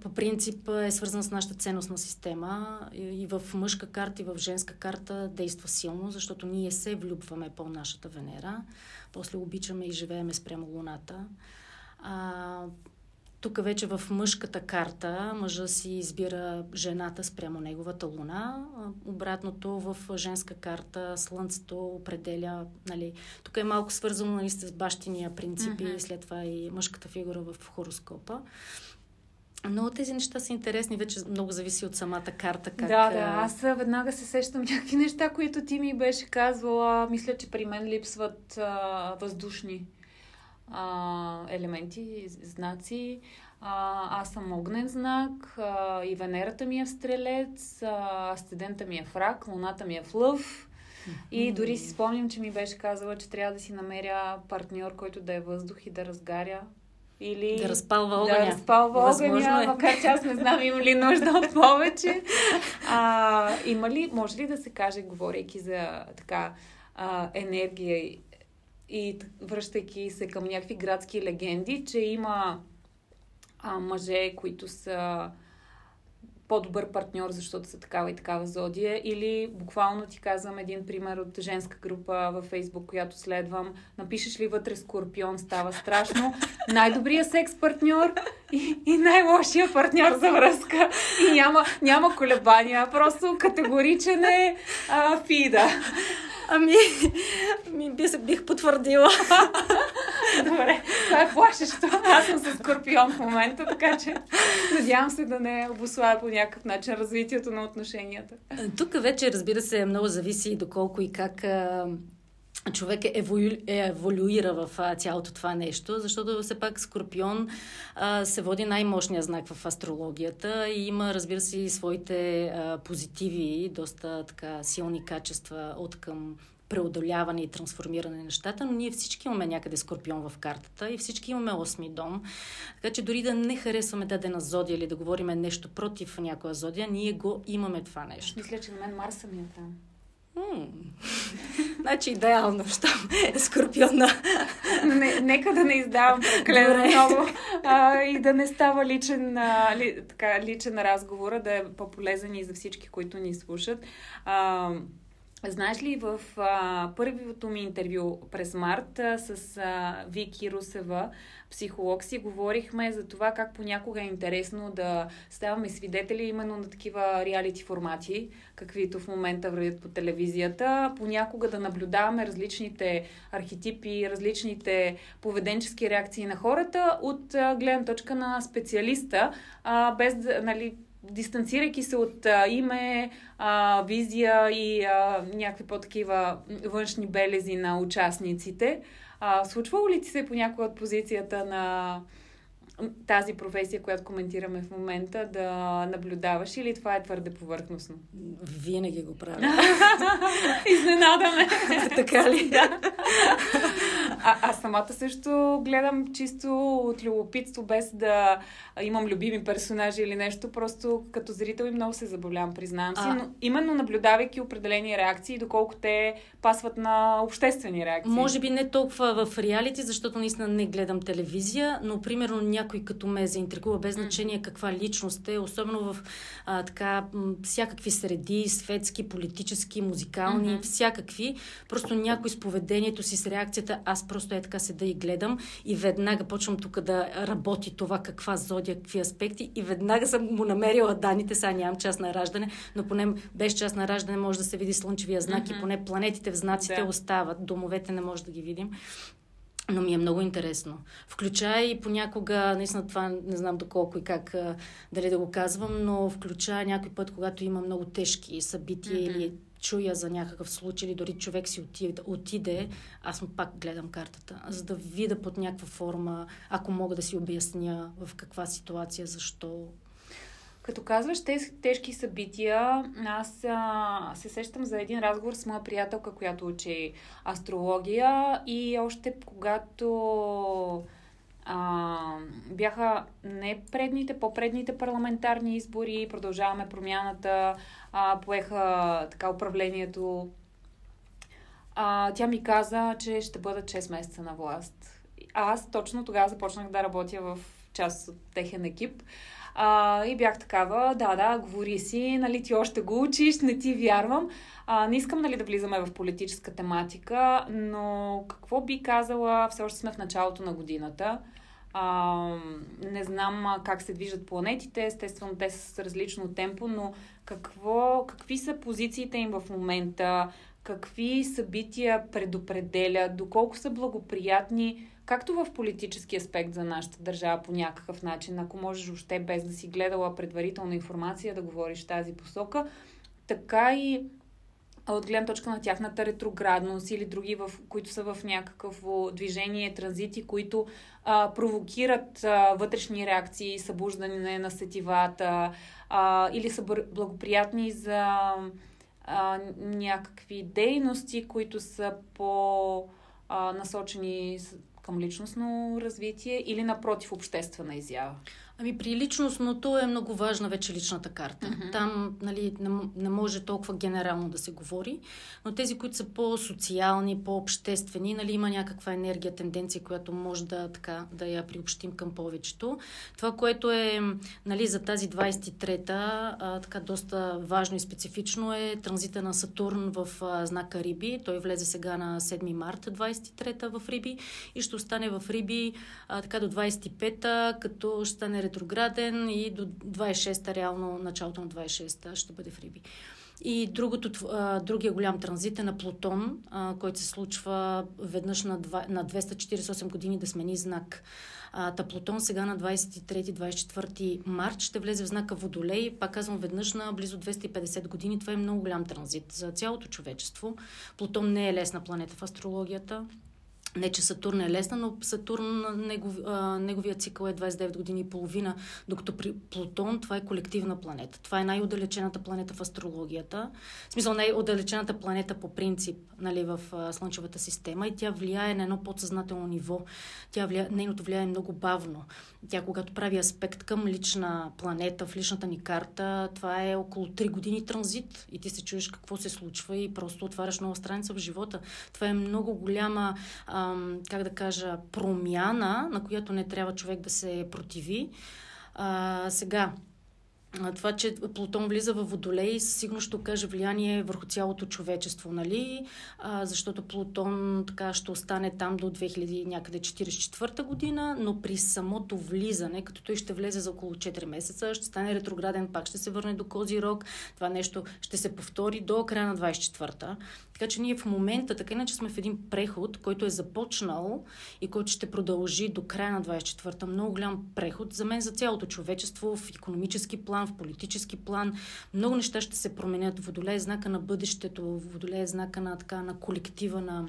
по принцип е свързана с нашата ценностна система и в мъжка карта и в женска карта действа силно, защото ние се влюбваме по нашата Венера, после обичаме и живееме спрямо Луната. А, тук вече в мъжката карта мъжа си избира жената спрямо неговата луна. Обратното в женска карта слънцето определя, нали, тук е малко свързано нали, с бащиния принципи, mm-hmm. след това и мъжката фигура в хороскопа. Но тези неща са интересни, вече много зависи от самата карта. Как... Да, да, аз веднага се сещам някакви неща, които ти ми беше казвала. Мисля, че при мен липсват а, въздушни а, елементи, знаци. А, аз съм огнен знак, а, и Венерата ми е в стрелец, а, асцендента ми е в рак, луната ми е в лъв. И дори си спомням, че ми беше казала, че трябва да си намеря партньор, който да е въздух и да разгаря. Или да разпалва огъня. Да разпалва огъня, е. макар че аз не знам има ли нужда от повече. А, има ли, може ли да се каже, говорейки за така а, енергия и, връщайки се към някакви градски легенди, че има а, мъже, които са по-добър партньор, защото са такава и такава зодия. Или буквално ти казвам един пример от женска група във Фейсбук, която следвам. Напишеш ли вътре Скорпион, става страшно. Най-добрият секс партньор и, и най-лошия партньор за връзка. И няма, няма колебания. Просто категоричен е а, фида. Ами, ми бих, бих потвърдила. Добре, това е плашещо. Аз съм с Скорпион в момента, така че надявам се да не обославя по някакъв начин развитието на отношенията. Тук вече, разбира се, много зависи доколко и как човек е, еволю... е еволюира в а, цялото това нещо, защото все пак Скорпион а, се води най-мощния знак в астрологията и има, разбира се, и своите а, позитиви, доста така силни качества от към преодоляване и трансформиране на нещата, но ние всички имаме някъде Скорпион в картата и всички имаме осми дом. Така че дори да не харесваме дадена зодия или да говорим нещо против някоя зодия, ние го имаме това нещо. Мисля, че на мен Марса ми е там. Значи идеално, що е скорпиона. Не, нека да не издавам прекалено много а, и да не става личен, а, ли, така, личен разговор, да е по-полезен и за всички, които ни слушат. А, Знаеш ли, в а, първото ми интервю през март а, с а, Вики Русева, психолог, си говорихме за това как понякога е интересно да ставаме свидетели именно на такива реалити формати, каквито в момента вървят по телевизията. Понякога да наблюдаваме различните архетипи, различните поведенчески реакции на хората от гледна точка на специалиста, без нали, дистанцирайки се от а, име, а, визия и а, някакви по-такива външни белези на участниците. А, случвало ли ти се понякога от позицията на тази професия, която коментираме в момента, да наблюдаваш или това е твърде повърхностно? Винаги го правя. Изненадаме. така ли? Да. А, аз самата също гледам чисто от любопитство, без да имам любими персонажи или нещо. Просто като зрител и много се забавлявам, признавам си. А... Но именно наблюдавайки определени реакции, доколко те пасват на обществени реакции. Може би не толкова в реалити, защото наистина не гледам телевизия, но примерно някой като ме заинтригува, без значение каква личност е, особено в а, така всякакви среди, светски, политически, музикални, mm-hmm. всякакви. Просто някой с поведението си, с реакцията, аз просто е така седа и гледам и веднага почвам тук да работи това каква зодия, какви аспекти и веднага съм му намерила данните, сега нямам час на раждане, но поне без час на раждане може да се види слънчевия знак mm-hmm. и поне планетите в знаците да. остават, домовете не може да ги видим. Но ми е много интересно. Включая и понякога, наистина това не знам доколко и как дали да го казвам, но включая някой път, когато има много тежки събития mm-hmm. или чуя за някакъв случай или дори човек си отиде, отиде, аз му пак гледам картата, за да видя под някаква форма, ако мога да си обясня в каква ситуация, защо. Като казваш тез, тежки събития, аз а, се сещам за един разговор с моя приятелка, която учи астрология и още когато а, бяха не предните, по-предните парламентарни избори, продължаваме промяната, а, поеха така управлението. А, тя ми каза, че ще бъдат 6 месеца на власт. Аз точно тогава започнах да работя в част от техен екип. А, и бях такава, да, да, говори си, нали ти още го учиш, не ти вярвам. А, не искам нали, да влизаме в политическа тематика, но какво би казала, все още сме в началото на годината. А, не знам как се движат планетите, естествено те са с различно темпо, но какво, какви са позициите им в момента, какви събития предопределят, доколко са благоприятни, както в политически аспект за нашата държава по някакъв начин, ако можеш още без да си гледала предварителна информация да говориш тази посока, така и от гледна точка на тяхната ретроградност или други, в, които са в някакво движение, транзити, които а, провокират а, вътрешни реакции, събуждане на сетивата а, или са благоприятни за а, някакви дейности, които са по а, насочени към личностно развитие или напротив обществена изява? Ами при личностното е много важна вече личната карта. Mm-hmm. Там нали, не, не може толкова генерално да се говори, но тези, които са по-социални, по-обществени, нали, има някаква енергия, тенденция, която може да, така, да я приобщим към повечето. Това, което е нали, за тази 23-та, а, така доста важно и специфично е транзита на Сатурн в а, знака Риби. Той влезе сега на 7 марта 23-та в Риби и ще остане в Риби а, така до 25-та, като ще стане ретрограден и до 26-та, реално началото на 26-та ще бъде в Риби. И другото, другия голям транзит е на Плутон, който се случва веднъж на, 2, на 248 години да смени знак. Та Плутон сега на 23-24 март ще влезе в знака Водолей. Пак казвам веднъж на близо 250 години. Това е много голям транзит за цялото човечество. Плутон не е лесна планета в астрологията. Не, че Сатурн е лесна, но Сатурн, негов, а, неговия цикъл е 29 години и половина, докато при Плутон това е колективна планета. Това е най-отдалечената планета в астрологията. В смисъл най-отдалечената планета по принцип нали, в а, Слънчевата система и тя влияе на едно подсъзнателно ниво. Тя влия, нейното влияние е много бавно. Тя, когато прави аспект към лична планета, в личната ни карта, това е около 3 години транзит и ти се чуеш какво се случва и просто отваряш нова страница в живота. Това е много голяма а, как да кажа, промяна, на която не трябва човек да се противи. А, сега, това, че Плутон влиза в Водолей, сигурно ще окаже влияние върху цялото човечество, нали? А, защото Плутон така ще остане там до 2000 някъде 44 година, но при самото влизане, като той ще влезе за около 4 месеца, ще стане ретрограден, пак ще се върне до Кози Рок. Това нещо ще се повтори до края на 24-та. Така че ние в момента, така иначе сме в един преход, който е започнал и който ще продължи до края на 24-та. Много голям преход за мен, за цялото човечество, в економически план, в политически план. Много неща ще се променят. Водолей е знака на бъдещето, Водолей е знака на, така, на колектива на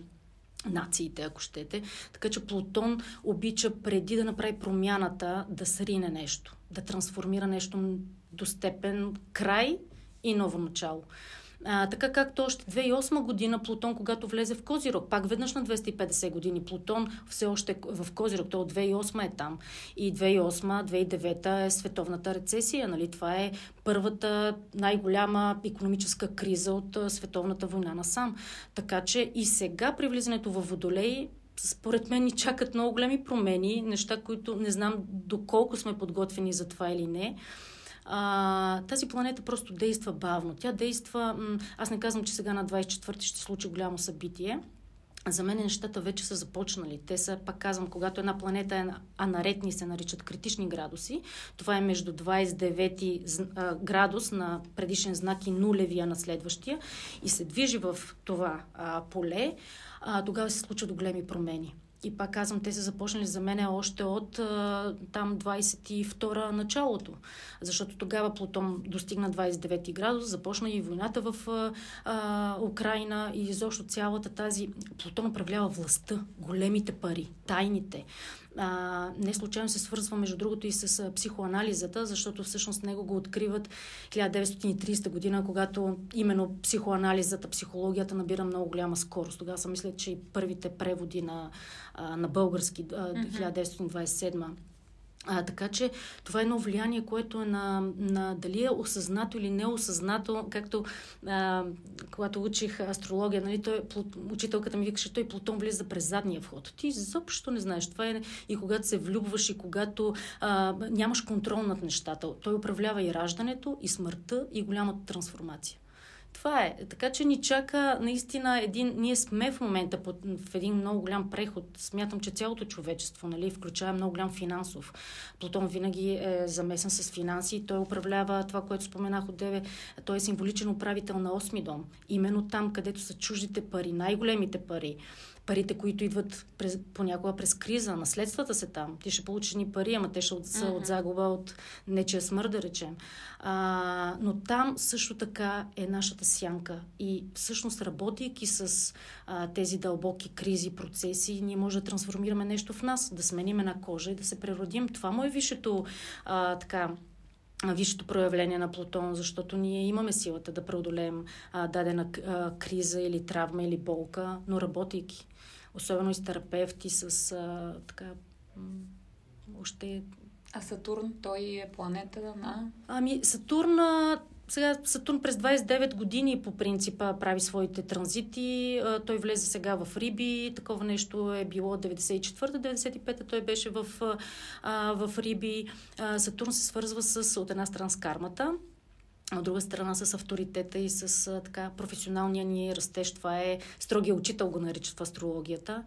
нациите, ако щете. Така че Плутон обича преди да направи промяната да срине нещо, да трансформира нещо до степен край и ново начало. А, така както още 2008 година Плутон, когато влезе в Козирог, пак веднъж на 250 години Плутон все още е в Козирог, то от 2008 е там. И 2008-2009 е световната рецесия. Нали? Това е първата най-голяма економическа криза от световната война насам. Така че и сега при влизането в Водолей според мен ни чакат много големи промени, неща, които не знам доколко сме подготвени за това или не. А, тази планета просто действа бавно. Тя действа... М- аз не казвам, че сега на 24 ще случи голямо събитие. За мен нещата вече са започнали. Те са, пак казвам, когато една планета е анаретни, се наричат критични градуси. Това е между 29 градус на предишен знак и нулевия на следващия и се движи в това а, поле, а, тогава се случват големи промени. И пак казвам, те са започнали за мен още от там 22-а началото. Защото тогава Плутон достигна 29 градус, започна и войната в а, Украина и изобщо цялата тази... Плутон управлява властта, големите пари, тайните. А, не случайно се свързва, между другото, и с а, психоанализата, защото всъщност него го откриват 1930 година, когато именно психоанализата, психологията набира много голяма скорост. Тогава съм мисля, че и първите преводи на, а, на български, а, 1927 а, така че това е едно влияние, което е на, на дали е осъзнато или неосъзнато, както а, когато учих астрология, нали, той, учителката ми викаше, той Плутон влиза през задния вход. Ти изобщо не знаеш. Това е и когато се влюбваш, и когато а, нямаш контрол над нещата. Той управлява и раждането, и смъртта, и голямата трансформация. Това е. Така че ни чака наистина един... Ние сме в момента под, в един много голям преход. Смятам, че цялото човечество, нали, включая много голям финансов. Плутон винаги е замесен с финанси. Той управлява това, което споменах от Деве. Той е символичен управител на осми дом. Именно там, където са чуждите пари, най-големите пари парите, които идват през, понякога през криза, наследствата се там. Ти ще получиш ни пари, ама те ще от, са от загуба от нечия смърт, да речем. А, но там също така е нашата сянка. И всъщност, работейки с а, тези дълбоки кризи, процеси, ние може да трансформираме нещо в нас, да сменим една кожа и да се преродим. Това му е висшето а, така висшето проявление на Плутон, защото ние имаме силата да преодолеем а, дадена а, криза или травма или болка, но работейки. Особено и с терапевти, с а, така, м- още... А Сатурн, той е планета на... Ами, Сатурн сега Сатурн през 29 години по принципа прави своите транзити. Той влезе сега в Риби. Такова нещо е било 94-95. Той беше в, в Риби. Сатурн се свързва с, от една страна с кармата, от друга страна с авторитета и с а, така професионалния ни растеж. Това е строгия учител, го наричат в астрологията.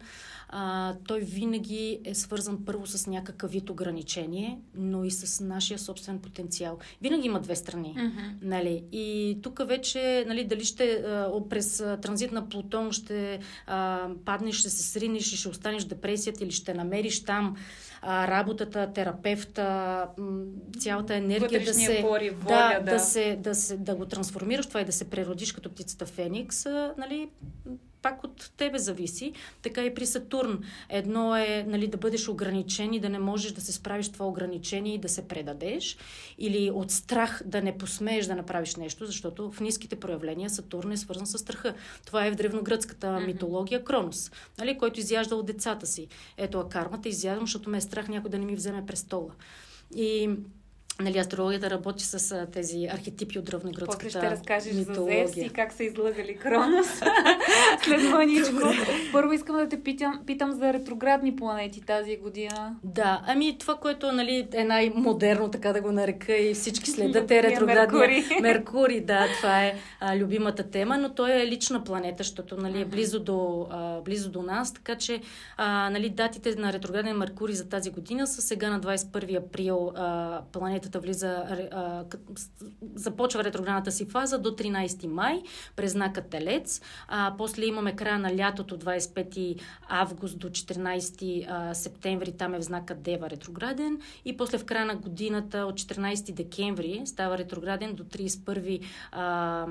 А, той винаги е свързан първо с някакъв вид ограничение, но и с нашия собствен потенциал. Винаги има две страни. Mm-hmm. Нали? И тук вече, нали, дали ще а, през транзит на Плутон ще а, паднеш, ще се сринеш и ще останеш депресията или ще намериш там а, работата, терапевта, цялата енергия да се, воля, да, да. Да, се, да, се, да го трансформираш, това и да се преродиш като птицата Феникс, а, нали, пак от тебе зависи. Така и при Сатурн. Едно е нали, да бъдеш ограничен и да не можеш да се справиш това ограничение и да се предадеш. Или от страх да не посмееш да направиш нещо, защото в ниските проявления Сатурн е свързан с страха. Това е в древногръцката mm-hmm. митология Кронос, нали, който изяжда от децата си. Ето, а кармата изядам, защото ме е страх някой да не ми вземе престола. И Нали, астрологията работи с а, тези архетипи от древногръцката После ще разкажеш митология. за Зевс и как са излъгали Кронос след мъничко. Първо искам да те питам, питам за ретроградни планети тази година. Да, ами това, което нали, е най-модерно, така да го нарека и всички следят е ретроградния Меркурий. Меркурий, да, това е а, любимата тема, но той е лична планета, защото нали, е близо до, а, близо до нас, така че а, нали, датите на ретрограден Меркурий за тази година са сега на 21 април а, планета планетата влиза, а, започва ретроградната си фаза до 13 май през знака Телец. А, после имаме края на лятото 25 август до 14 а, септември, там е в знака Дева ретрограден. И после в края на годината от 14 декември става ретрограден до 31 а,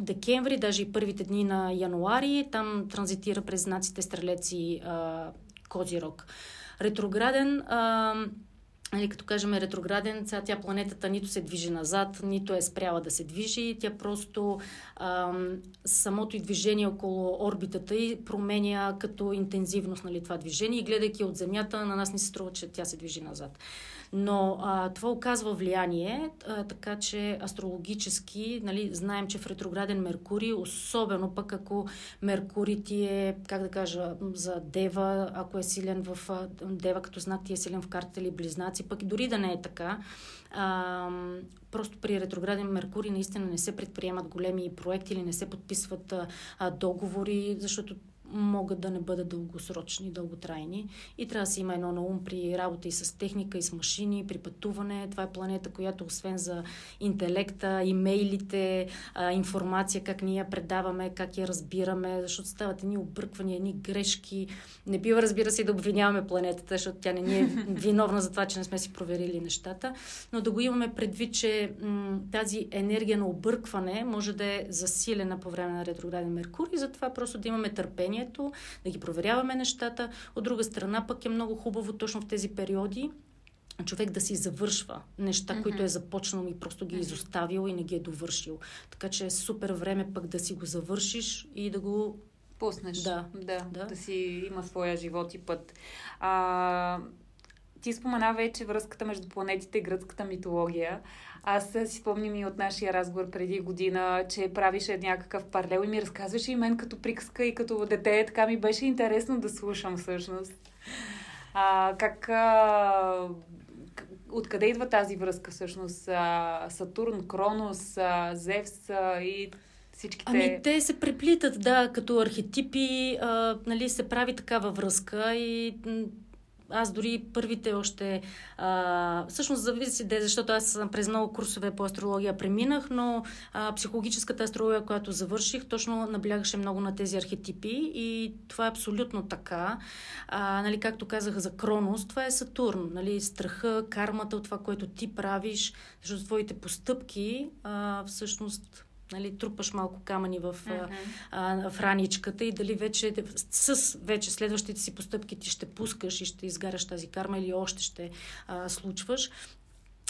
декември, даже и първите дни на януари. Там транзитира през знаците Стрелеци Козирог. Ретрограден а, Нали, като кажем ретрограден, сега тя планетата нито се движи назад, нито е спряла да се движи. Тя просто ам, самото и движение около орбитата и променя като интензивност нали, това движение. И гледайки от Земята, на нас не се струва, че тя се движи назад. Но а, това оказва влияние, а, така че астрологически нали, знаем, че в ретрограден Меркурий, особено пък ако Меркурий ти е, как да кажа, за Дева, ако е силен в Дева като знак ти е силен в картата или близнаци, пък и дори да не е така, а, просто при ретрограден Меркурий наистина не се предприемат големи проекти или не се подписват а, договори, защото могат да не бъдат дългосрочни, дълготрайни. И трябва да си има едно на ум при работа и с техника, и с машини, при пътуване. Това е планета, която освен за интелекта, имейлите, информация, как ние я предаваме, как я разбираме, защото стават едни обърквания, едни грешки. Не бива, разбира се, да обвиняваме планетата, защото тя не ни е виновна за това, че не сме си проверили нещата, но да го имаме предвид, че м- тази енергия на объркване може да е засилена по време на ретрограден Меркурий, затова просто да имаме търпение състоянието, да ги проверяваме нещата. От друга страна пък е много хубаво точно в тези периоди човек да си завършва неща, mm-hmm. които е започнал и просто ги е изоставил и не ги е довършил. Така че е супер време пък да си го завършиш и да го пуснеш. Да. Да, да. да си има своя живот и път. А, ти спомена вече връзката между планетите и гръцката митология. Аз си спомням и от нашия разговор преди година, че правише някакъв паралел и ми разказваше и мен като приказка и като дете. Така ми беше интересно да слушам всъщност. А, как... А, откъде идва тази връзка всъщност? А, Сатурн, Кронос, а, Зевс а, и всичките... Ами те се преплитат, да, като архетипи, а, нали, се прави такава връзка и аз дори първите още... А, всъщност зависи, защото аз през много курсове по астрология преминах, но а, психологическата астрология, която завърших, точно наблягаше много на тези архетипи и това е абсолютно така. А, нали, както казах за Кронос, това е Сатурн. Нали, страха, кармата от това, което ти правиш, защото твоите постъпки а, всъщност нали, трупаш малко камъни в, uh-huh. а, в раничката и дали вече с вече следващите си постъпки ти ще пускаш и ще изгаряш тази карма или още ще а, случваш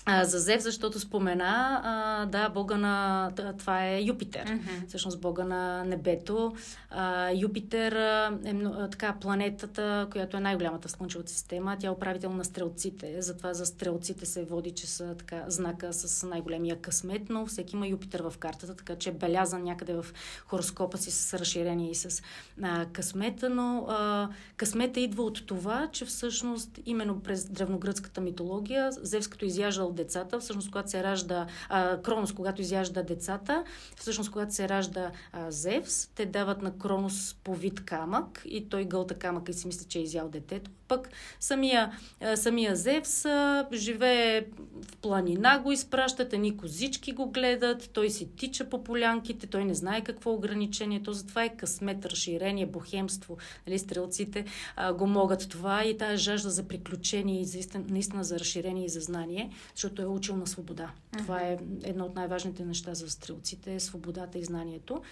а, за Зев, защото спомена, а, да, бога на... Това е Юпитер. Mm-hmm. Всъщност бога на небето. А, Юпитер е а, така планетата, която е най-голямата в Слънчевата система. Тя е управител на стрелците. Затова за стрелците се води, че са така знака с най-големия късмет, но всеки има Юпитер в картата, така че е белязан някъде в хороскопа си с разширение и с а, късмета, но а, късмета идва от това, че всъщност именно през древногръцката митология Зевс като изяждал децата, всъщност когато се ражда а, Кронос, когато изяжда децата, всъщност когато се ражда а, Зевс, те дават на Кронос по вид камък и той гълта камък и си мисли, че е изял детето. Пък самия, а, самия Зевс а, живее в планина, го изпращат, едни козички го гледат, той си тича по полянките, той не знае какво е ограничението, затова е късмет, разширение, бохемство. Нали, стрелците а, го могат това и тази жажда за приключение и за, наистина за разширение и за знание, защото е учил на свобода. Uh-huh. Това е едно от най-важните неща за стрелците, свободата и знанието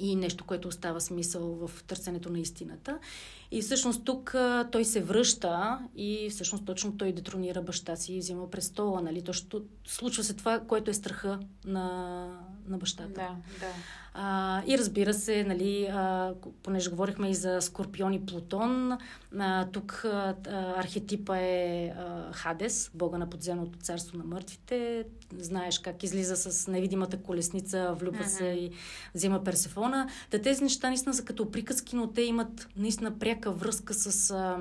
и нещо, което остава смисъл в търсенето на истината. И всъщност тук а, той се връща и всъщност точно той детронира баща си и взима престола. Нали? Точно случва се това, което е страха на, на бащата. Да, да. А, и разбира се, нали, а, понеже говорихме и за Скорпион и Плутон, а, тук а, архетипа е а, Хадес, бога на подземното царство на мъртвите. Знаеш как излиза с невидимата колесница, влюбва се uh-huh. и взима Персефона. Да тези неща наистина са като приказки, но те имат наистина пряка връзка с... А,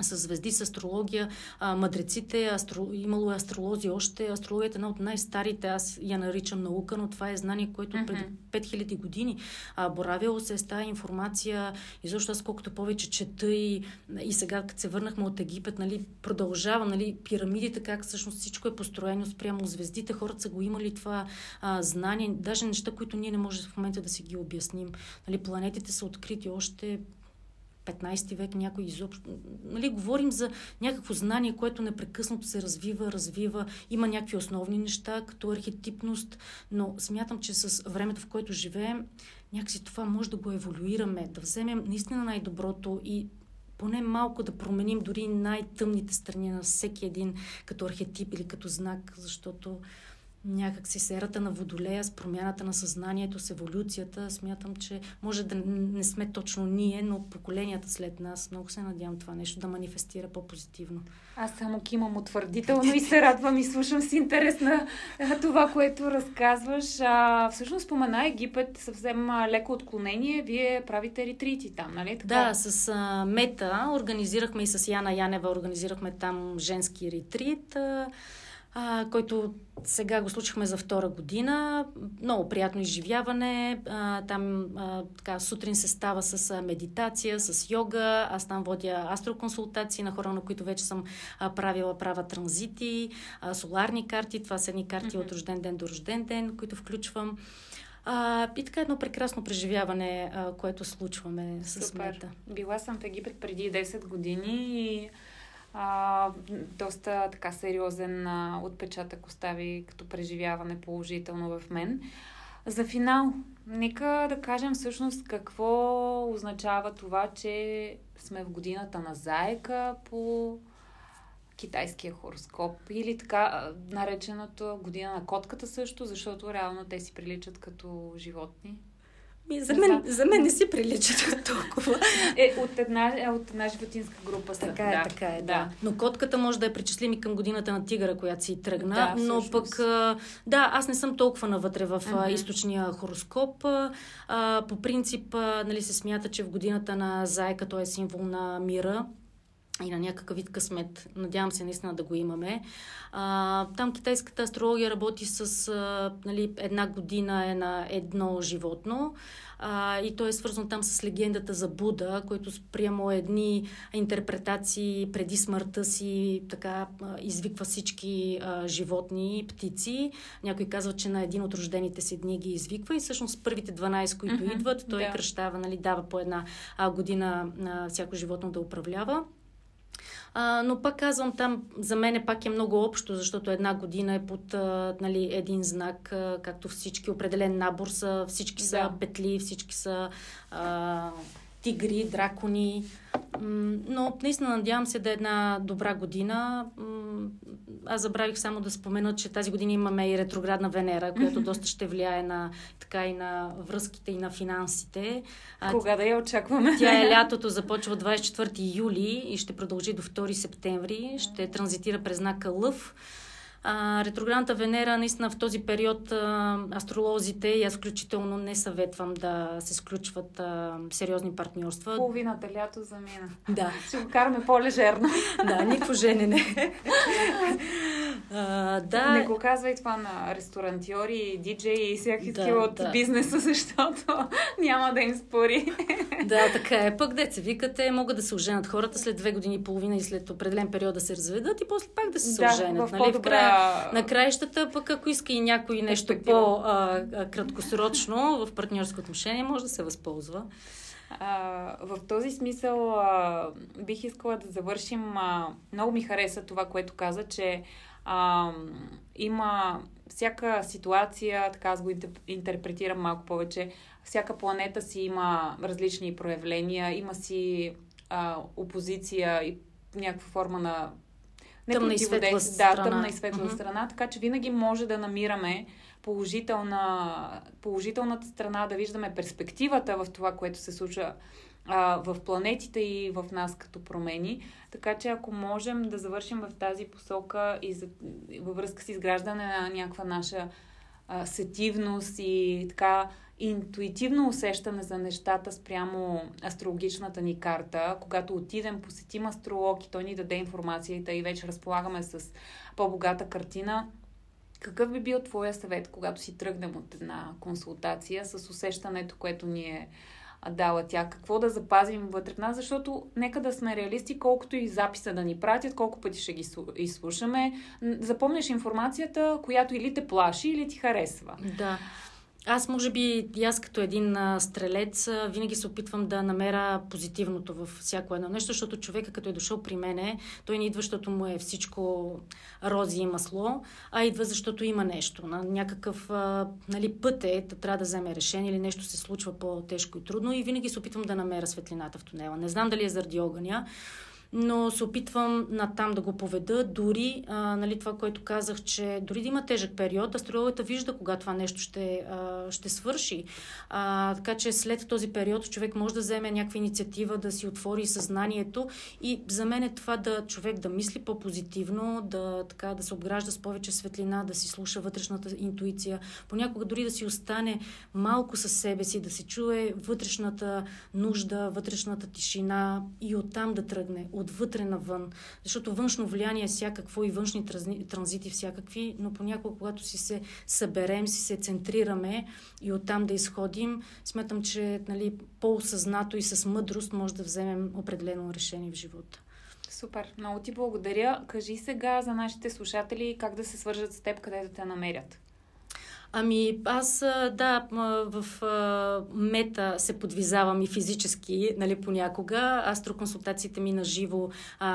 с звезди, с астрология, а, мъдреците, астро... имало е астролози още. Астрологията е една от най-старите, аз я наричам наука, но това е знание, което mm-hmm. преди 5000 години а, боравило се с тази информация. И защо аз колкото повече чета и, и сега, като се върнахме от Египет, нали, продължава, нали, пирамидите, как всъщност всичко е построено спрямо звездите, хората са го имали това а, знание, даже неща, които ние не можем в момента да си ги обясним. Нали, планетите са открити още 15 век някой изобщо... Нали, говорим за някакво знание, което непрекъснато се развива, развива, има някакви основни неща, като архетипност, но смятам, че с времето, в което живеем, някакси това може да го еволюираме, да вземем наистина най-доброто и поне малко да променим дори най-тъмните страни на всеки един като архетип или като знак, защото някак си серата на водолея с промяната на съзнанието, с еволюцията, смятам, че може да не сме точно ние, но поколенията след нас. Много се надявам това нещо да манифестира по-позитивно. Аз само кимам утвърдително и се радвам и слушам с интерес на това, което разказваш. А, всъщност спомена Египет съвсем леко отклонение. Вие правите ретрити там, нали? Така? Да, с а, Мета организирахме и с Яна Янева организирахме там женски ретрит. А, а, който сега го случихме за втора година. Много приятно изживяване. А, там а, така, сутрин се става с а, медитация, с йога. Аз там водя астроконсултации на хора, на които вече съм а, правила права транзити, а, соларни карти. Това са едни карти mm-hmm. от рожден ден до рожден ден, които включвам. А, и така едно прекрасно преживяване, а, което случваме с Супер. Мета. Била съм в Египет преди 10 години и а, доста така сериозен а, отпечатък остави като преживяване положително в мен. За финал, нека да кажем всъщност какво означава това, че сме в годината на заека по китайския хороскоп или така нареченото година на котката също, защото реално те си приличат като животни. Ми, за, мен, за мен не си приличат толкова. Е, от една, е, от една животинска група са. Така е, да, така е, да. да. Но котката може да е причислим и към годината на тигъра, която си тръгна. Да, но пък, да, аз не съм толкова навътре в uh-huh. източния хороскоп. А, по принцип, нали, се смята, че в годината на зайка той е символ на мира, и на някакъв вид късмет. Надявам се наистина да го имаме. А, там китайската астрология работи с а, нали, една година е на едно животно. А, и то е свързано там с легендата за Буда, който спрямо едни интерпретации преди смъртта си така извиква всички а, животни, птици. Някой казва, че на един от рождените си дни ги извиква и всъщност първите 12, които mm-hmm, идват, той да. кръщава, нали, дава по една а, година на всяко животно да управлява. А, но пак казвам, там за мен пак е много общо, защото една година е под а, нали, един знак, а, както всички, определен набор са, всички са да. петли, всички са а, тигри, дракони. Но наистина надявам се да е една добра година. Аз забравих само да спомена, че тази година имаме и ретроградна Венера, която доста ще влияе на, така и на връзките и на финансите. Кога да я очакваме? Тя е лятото, започва 24 юли и ще продължи до 2 септември. Ще транзитира през знака Лъв. А, ретроградната Венера, наистина в този период а, астролозите и аз включително не съветвам да се сключват а, сериозни партньорства. Половината лято замина. Да. Ще го караме по-лежерно. да, никакво женене. А, да. Не го казвай това на ресторантьори, диджеи и всякакви да, от да. бизнеса, защото няма да им спори. да, така е. Пък деца викате, могат да се оженят хората след две години и половина и след определен период да се разведат и после пак да се да, оженят. В, нали? в края на краищата, пък ако иска и някой нещо по-краткосрочно в партньорско отношение, може да се възползва. А, в този смисъл а, бих искала да завършим. А, много ми хареса това, което каза, че а, има всяка ситуация, така аз го интерпретирам малко повече, всяка планета си има различни проявления, има си а, опозиция и някаква форма на не тъмна и светла да, страна. тъмна и светла uh-huh. страна, така че винаги може да намираме положителна, положителната страна, да виждаме перспективата в това, което се случва а, в планетите и в нас като промени. Така че ако можем да завършим в тази посока и за, във връзка с изграждане на някаква наша а, сетивност и така интуитивно усещане за нещата спрямо астрологичната ни карта, когато отидем, посетим астролог и той ни даде информацията и вече разполагаме с по-богата картина, какъв би бил твоя съвет, когато си тръгнем от една консултация с усещането, което ни е дала тя, какво да запазим вътре в нас, защото нека да сме реалисти, колкото и записа да ни пратят, колко пъти ще ги изслушаме. Запомняш информацията, която или те плаши, или ти харесва. Да. Аз, може би, и аз като един стрелец, винаги се опитвам да намеря позитивното във всяко едно нещо, защото човека, като е дошъл при мене, той не идва, защото му е всичко рози и масло, а идва, защото има нещо. На някакъв нали, път е, да трябва да вземе решение или нещо се случва по-тежко и трудно и винаги се опитвам да намеря светлината в тунела. Не знам дали е заради огъня, но се опитвам натам да го поведа. Дори а, нали, това, което казах, че дори да има тежък период, астрологията вижда кога това нещо ще, а, ще свърши. А, така че след този период човек може да вземе някаква инициатива, да си отвори съзнанието и за мен е това да човек да мисли по-позитивно, да, така, да се обгражда с повече светлина, да си слуша вътрешната интуиция, понякога дори да си остане малко със себе си, да се чуе вътрешната нужда, вътрешната тишина и оттам да тръгне отвътре навън. Защото външно влияние е всякакво и външни транзити всякакви, но понякога, когато си се съберем, си се центрираме и оттам да изходим, смятам, че нали, по-осъзнато и с мъдрост може да вземем определено решение в живота. Супер, много ти благодаря. Кажи сега за нашите слушатели как да се свържат с теб, къде да те намерят. Ами аз, да, в мета се подвизавам и физически, нали, понякога. Астроконсултациите ми на живо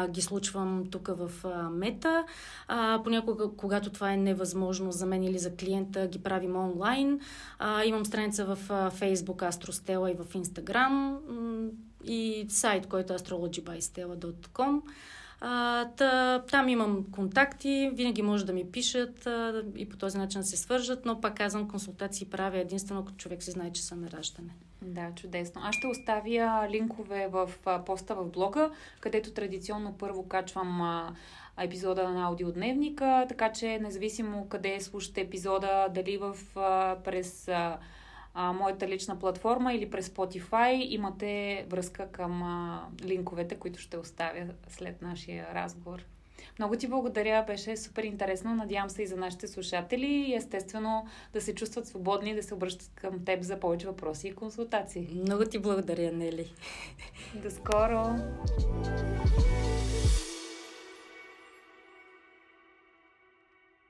ги случвам тук в мета. А, понякога, когато това е невъзможно за мен или за клиента, ги правим онлайн. А, имам страница в Facebook Астростела и в Instagram и сайт, който е astrologybystella.com. А, та, там имам контакти, винаги може да ми пишат а, и по този начин се свържат, но пак казвам, консултации правя единствено, ако човек си знае, че са на раждане. Да, чудесно. Аз ще оставя линкове в поста в блога, където традиционно първо качвам а, епизода на аудиодневника, така че независимо къде слушате епизода, дали в, а, през а, а, моята лична платформа или през Spotify имате връзка към а, линковете, които ще оставя след нашия разговор. Много ти благодаря, беше супер интересно. Надявам се и за нашите слушатели и естествено да се чувстват свободни и да се обръщат към теб за повече въпроси и консултации. Много ти благодаря, Нели. До скоро!